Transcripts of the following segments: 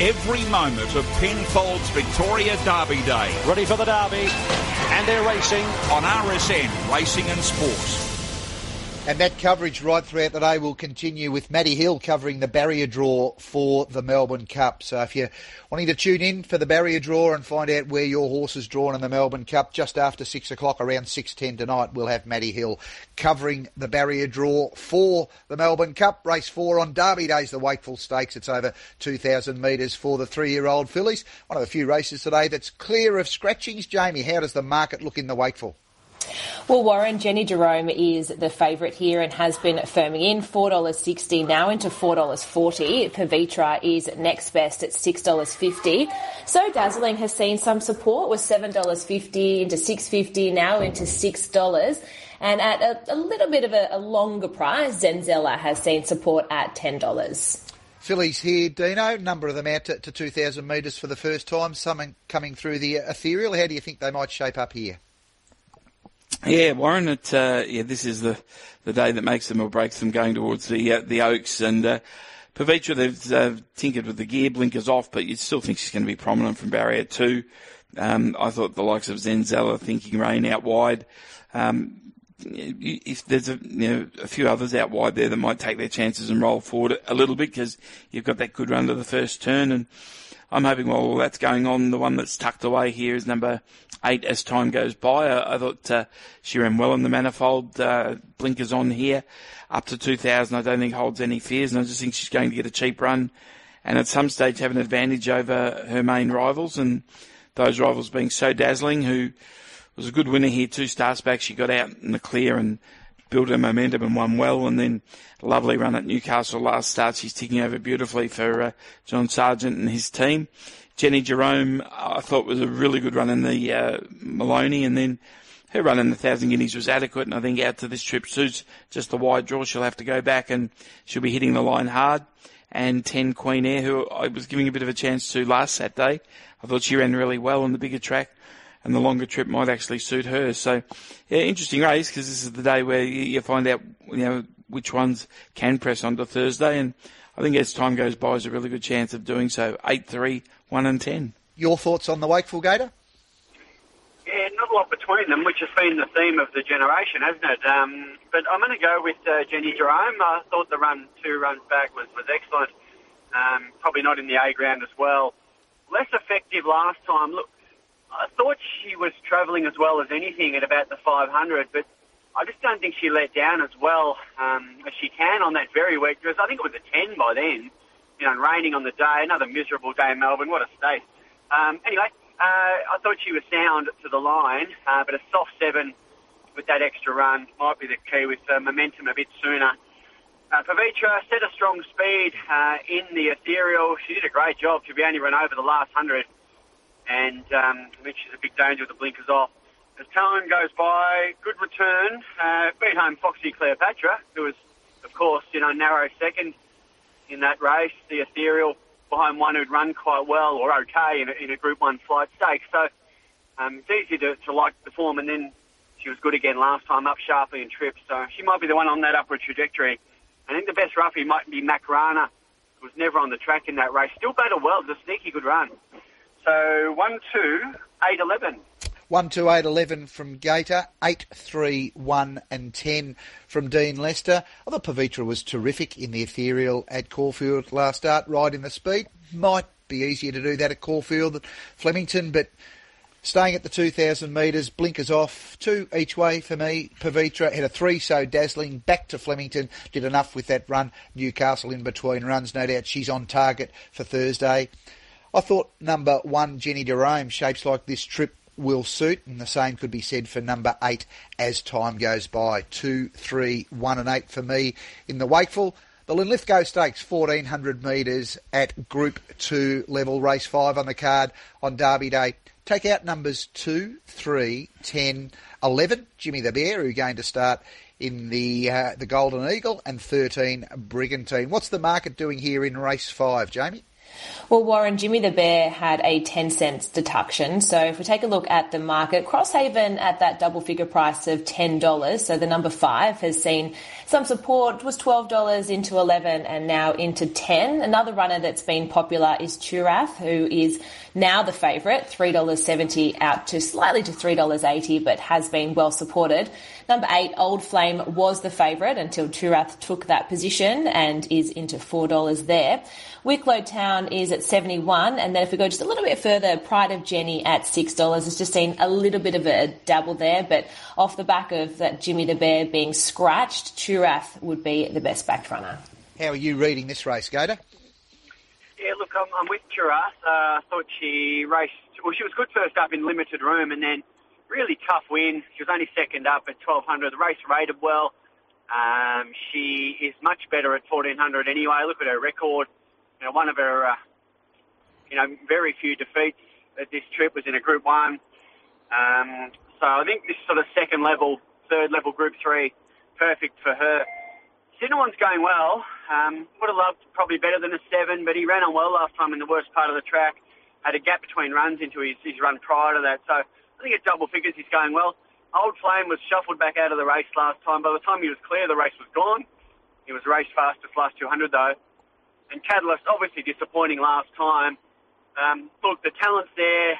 every moment of Penfolds Victoria Derby Day. Ready for the Derby, and they're racing on RSN Racing and Sport. And that coverage right throughout the day will continue with Matty Hill covering the barrier draw for the Melbourne Cup. So if you're wanting to tune in for the barrier draw and find out where your horse is drawn in the Melbourne Cup, just after six o'clock, around 6.10 tonight, we'll have Matty Hill covering the barrier draw for the Melbourne Cup. Race four on Derby Days, the Wakeful Stakes. It's over 2,000 metres for the three-year-old fillies. One of the few races today that's clear of scratchings. Jamie, how does the market look in the Wakeful? Well, Warren, Jenny Jerome is the favourite here and has been firming in $4.60 now into $4.40. Pavitra is next best at $6.50. So Dazzling has seen some support with $7.50 into $6.50 now into $6. And at a, a little bit of a, a longer price, Zenzella has seen support at $10. Fillies here, Dino. Number of them out to, to 2,000 metres for the first time. Some coming through the ethereal. How do you think they might shape up here? Yeah, Warren. It, uh, yeah, this is the the day that makes them or breaks them going towards the uh, the Oaks and. Uh, they've uh, tinkered with the gear blinkers off, but you still think she's going to be prominent from barrier two. Um, I thought the likes of Zenzella thinking rain out wide. Um, if there's a, you know, a few others out wide there that might take their chances and roll forward a little bit because you've got that good run to the first turn and I'm hoping while all that's going on, the one that's tucked away here is number eight as time goes by. I, I thought uh, she ran well in the manifold. Uh, blinkers on here. Up to 2,000, I don't think holds any fears, and I just think she's going to get a cheap run and at some stage have an advantage over her main rivals, and those rivals being so dazzling, who was a good winner here two starts back. She got out in the clear and built her momentum and won well, and then lovely run at Newcastle last start. She's ticking over beautifully for uh, John Sargent and his team. Jenny Jerome, I thought was a really good run in the uh, Maloney, and then her run in the Thousand Guineas was adequate. And I think out to this trip suits just the wide draw. She'll have to go back, and she'll be hitting the line hard. And 10 Queen Air, who I was giving a bit of a chance to last Saturday. I thought she ran really well on the bigger track and the longer trip might actually suit her. So, yeah, interesting race because this is the day where you, find out, you know, which ones can press on to Thursday. And I think as time goes by, there's a really good chance of doing so. 8, 3, 1 and 10. Your thoughts on the Wakeful Gator? Yeah, not a lot between them, which has been the theme of the generation, hasn't it? Um, but I'm going to go with uh, Jenny Jerome. I thought the run two runs back was, was excellent. Um, probably not in the A ground as well. Less effective last time. Look, I thought she was travelling as well as anything at about the 500, but I just don't think she let down as well um, as she can on that very wet dress. I think it was a 10 by then, you know, and raining on the day. Another miserable day in Melbourne. What a state. Um, anyway, uh, I thought she was sound to the line, uh, but a soft seven with that extra run might be the key with momentum a bit sooner. Uh, Pavitra set a strong speed uh, in the ethereal. She did a great job. She only run over the last hundred and um, which is a big danger with the blinkers off. As time goes by, good return. Uh, beat home Foxy Cleopatra, who was, of course, you know, narrow second in that race. The Ethereal behind one who'd run quite well or okay in a, in a Group 1 flight stake. So um, it's easy to, to like the form. And then she was good again last time, up sharply in trips. So she might be the one on that upward trajectory. I think the best roughie might be Macarena, who was never on the track in that race. Still battled well. It's a sneaky good run. So 1 2 8 11. 1 2 8 11 from Gator, 8 3 1 and 10 from Dean Lester. I thought Pavitra was terrific in the ethereal at Caulfield last start, riding the speed. Might be easier to do that at Caulfield than Flemington, but staying at the 2,000 metres, blinkers off, two each way for me. Pavitra had a three so dazzling, back to Flemington, did enough with that run. Newcastle in between runs, no doubt she's on target for Thursday. I thought number one, Jenny Jerome, shapes like this trip will suit, and the same could be said for number eight as time goes by. Two, three, one, and eight for me in the Wakeful. The Linlithgow Stakes, 1400 metres at Group 2 level, race 5 on the card on Derby Day. Take out numbers 2, 3, 10, 11, Jimmy the Bear, who going to start in the uh, the Golden Eagle, and 13, Brigantine. What's the market doing here in race 5, Jamie? Well, Warren, Jimmy the Bear had a 10 cents deduction. So if we take a look at the market, Crosshaven at that double figure price of $10. So the number five has seen some support, was $12 into 11 and now into 10. Another runner that's been popular is Turath, who is now the favourite, $3.70 out to slightly to $3.80, but has been well supported. Number eight, Old Flame was the favourite until Turath took that position and is into $4 there. Wicklow Town is at 71 and then if we go just a little bit further, Pride of Jenni at $6 has just seen a little bit of a dabble there, but off the back of that Jimmy the Bear being scratched, Turath would be the best backed runner. How are you reading this race, Gator? Yeah, look, I'm, I'm with Turath. Uh, I thought she raced, well, she was good first up in limited room and then really tough win. She was only second up at 1200. The race rated well. Um, she is much better at 1400 anyway. Look at her record you know, one of her, uh, you know, very few defeats at this trip was in a Group One. Um, so I think this sort of second level, third level Group Three, perfect for her. Sinawann's going well. Um, would have loved probably better than a seven, but he ran on well last time in the worst part of the track. Had a gap between runs into his, his run prior to that. So I think at double figures he's going well. Old Flame was shuffled back out of the race last time. By the time he was clear, the race was gone. He was race fastest last 200 though and Catalyst obviously disappointing last time. Um, look, the talent's there.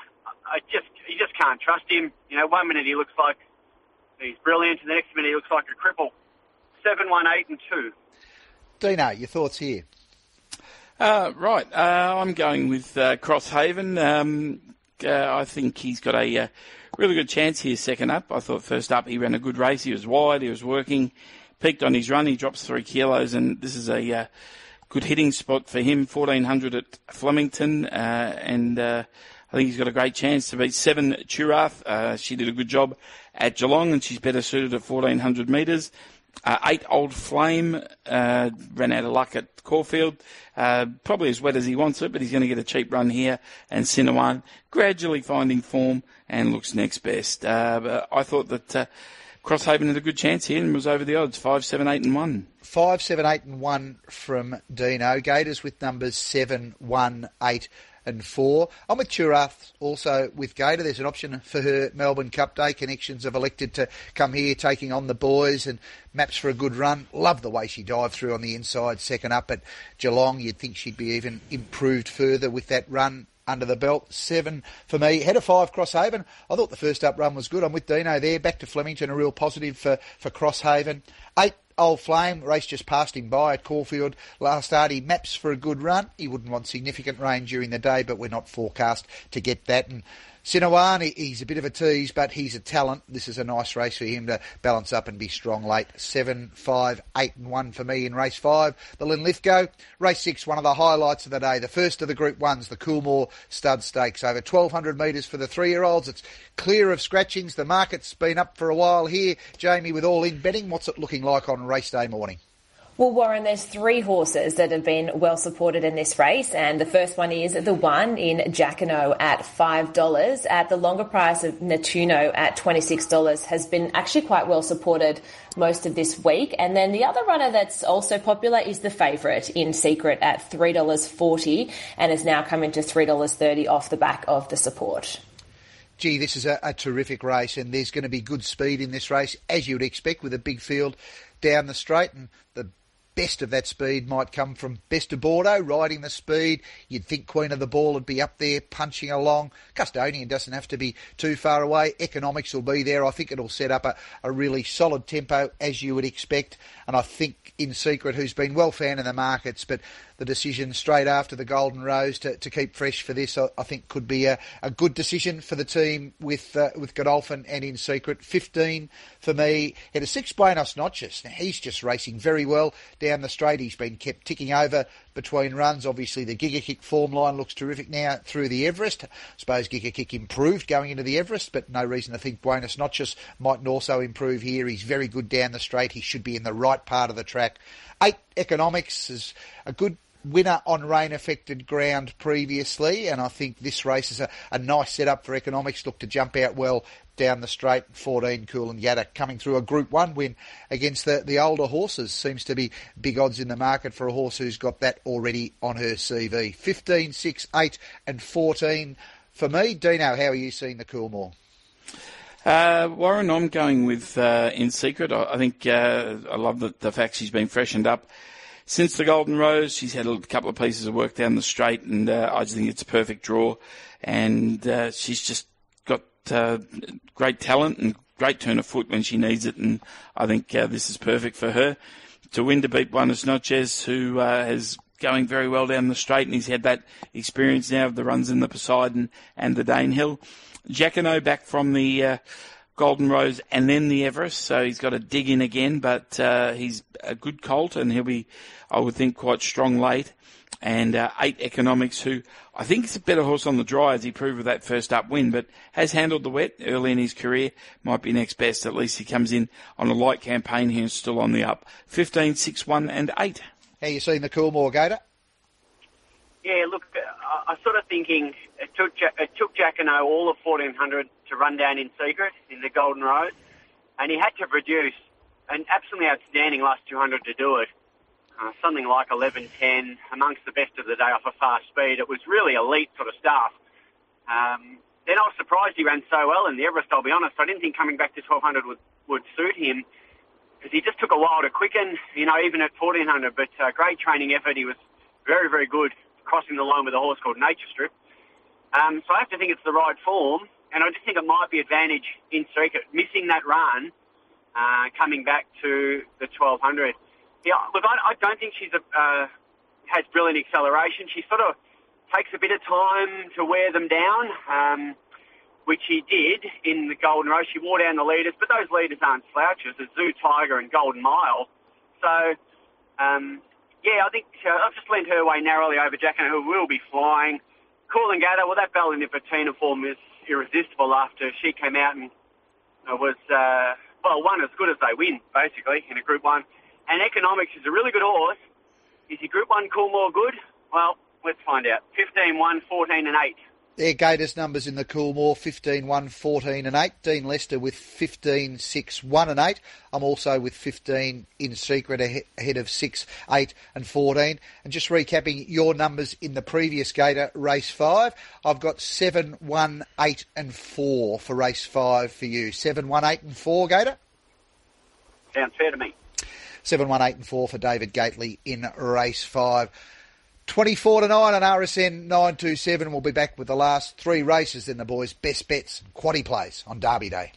I just you just can't trust him. You know, one minute he looks like he's brilliant, and the next minute he looks like a cripple. Seven, one, eight, and two. Dino, your thoughts here? Uh, right, uh, I'm going with uh, Crosshaven. Um, uh, I think he's got a uh, really good chance here second up. I thought first up he ran a good race. He was wide, he was working, peaked on his run. He drops three kilos, and this is a uh, good hitting spot for him, 1400 at Flemington, uh, and uh, I think he's got a great chance to beat seven Turath. Uh, she did a good job at Geelong, and she's better suited at 1400 metres. Uh, eight Old Flame uh, ran out of luck at Caulfield. Uh, probably as wet as he wants it, but he's going to get a cheap run here. And Sinawann gradually finding form and looks next best. I thought that Crosshaven had a good chance here and was over the odds, five, seven, eight, and one. Five, seven, eight, and one from Dino. Gators with numbers seven, one, eight, and four. I'm with Turath also with Gator. There's an option for her Melbourne Cup Day. Connections have elected to come here, taking on the boys and maps for a good run. Love the way she dived through on the inside, second up at Geelong. You'd think she'd be even improved further with that run under the belt. Seven for me. Head of five, Crosshaven. I thought the first up run was good. I'm with Dino there. Back to Flemington, a real positive for, for Crosshaven. Eight, Old Flame, race just passed him by at Caulfield last start. He maps for a good run. He wouldn't want significant rain during the day, but we're not forecast to get that. And Sinawann, he's a bit of a tease, but he's a talent. This is a nice race for him to balance up and be strong late. Seven, five, eight, and one for me in race five. The Linlithgow. Race six, one of the highlights of the day. The first of the Group Ones, the Coolmore Stud Stakes. Over 1,200 metres for the three-year-olds. It's clear of scratchings. The market's been up for a while here. Jamie, with all in betting, what's it looking like on race day morning? Well, Warren, there's three horses that have been well supported in this race, and the first one is the one in Jacquinot at $5. At the longer price of Natuno at $26 has been actually quite well supported most of this week. And then the other runner that's also popular is the favourite in Secret at $3.40 and is now coming to $3.30 off the back of the support gee, this is a, a, terrific race, and there's going to be good speed in this race, as you would expect with a big field down the straight. And the best of that speed might come from Best of Bordeaux riding the speed. You'd think Queen of the Ball would be up there punching along. Custodian doesn't have to be too far away. Economics will be there. I think it'll set up a, a really solid tempo as you would expect. And I think in secret, who's been well found in the markets, but the decision straight after the Golden Rose to, to keep fresh for this, I, I think could be a, a, good decision for the team with uh, with Godolphin and in secret. 15 for me. Had a six Buenos Noches. Now he's just racing very well down the straight. He's been kept ticking over between runs. Obviously, the Giga Kick form line looks terrific now through the Everest. I suppose Giga Kick improved going into the Everest, but no reason to think Buenos Noches mightn't also improve here. He's very good down the straight. He should be in the right part of the track. Eight economics is a good winner on rain affected ground previously, and I think this race is a, a nice setup for economics. Look to jump out well down the straight. 14 Coolangatta coming through a Group 1 win against the, the older horses. Seems to be big odds in the market for a horse who's got that already on her CV. 15, 6, 8 and 14 for me. Dino, how are you seeing the Coolmore? Uh, Warren, I'm going with uh, In Secret. I, I think uh, I love the, the fact she's been freshened up since the Golden Rose. She's had a couple of pieces of work down the straight, and uh, I just think it's a perfect draw. And uh, she's just uh, great talent and great turn of foot when she needs it, and I think this is perfect for her to win to beat Buenos Noches, who has going very well down the straight, and he's had that experience now of the runs in the Poseidon and the Danehill. Jacquinot back from the uh, Golden Rose and then the Everest, so he's got to dig in again, but uh, he's a good colt and he'll be, I would think, quite strong late. And uh, eight economics, who I think is a better horse on the dry as he proved with that first up win, but has handled the wet early in his career. Might be next best. At least he comes in on a light campaign here and still on the up. 15, 6, 1 and 8. How you seeing the Coolmore Gator? Yeah, look, I was sort of thinking it took it took Jacquinot all of 1400 to run down in secret in the Golden Rose, and he had to produce an absolutely outstanding last 200 to do it. Uh, something like 11.10 amongst the best of the day off a fast speed. It was really elite sort of stuff. Um, then I was surprised he ran so well in the Everest. I'll be honest. I didn't think coming back to 1200 would would suit him because he just took a while to quicken. You know, even at 1400. But uh, great training effort. He was very very good crossing the line with a horse called Nature Strip. Um, so I have to think it's the right form, and I just think it might be advantage in secret missing that run, uh, coming back to the 1200. Yeah, look, I, I don't think she's a, uh, has brilliant acceleration. She sort of takes a bit of time to wear them down, um, which she did in the Golden Rose. She wore down the leaders, but those leaders aren't slouches. It's Zoo Tiger and Golden Mile. So um, yeah, I think uh, I've just lent her way narrowly over Jacquinot, who will be flying. Coolangatta, well, that Bella Nipotina form is irresistible after she came out and uh, was, uh, well, one as good as they win, basically, in a Group 1. And Economics is a really good horse. Is your Group 1 Coolmore good? Well, let's find out. 15, 1, 14 and 8. Their Gators numbers in the Coolmore 15, 1, 14 and 8. Dean Lester with 15, 6, 1 and 8. I'm also with 15 in secret ahead of 6, 8 and 14. And just recapping your numbers in the previous Gator race 5, I've got 7, 1, 8 and 4 for race 5 for you. 7, 1, 8 and 4 Gator? Sounds fair to me. 7, 1, 8 and 4 for David Gately in race 5. 24 to 9 on RSN 927. We'll be back with the last three races, then the boys' best bets and quaddy plays on Derby Day.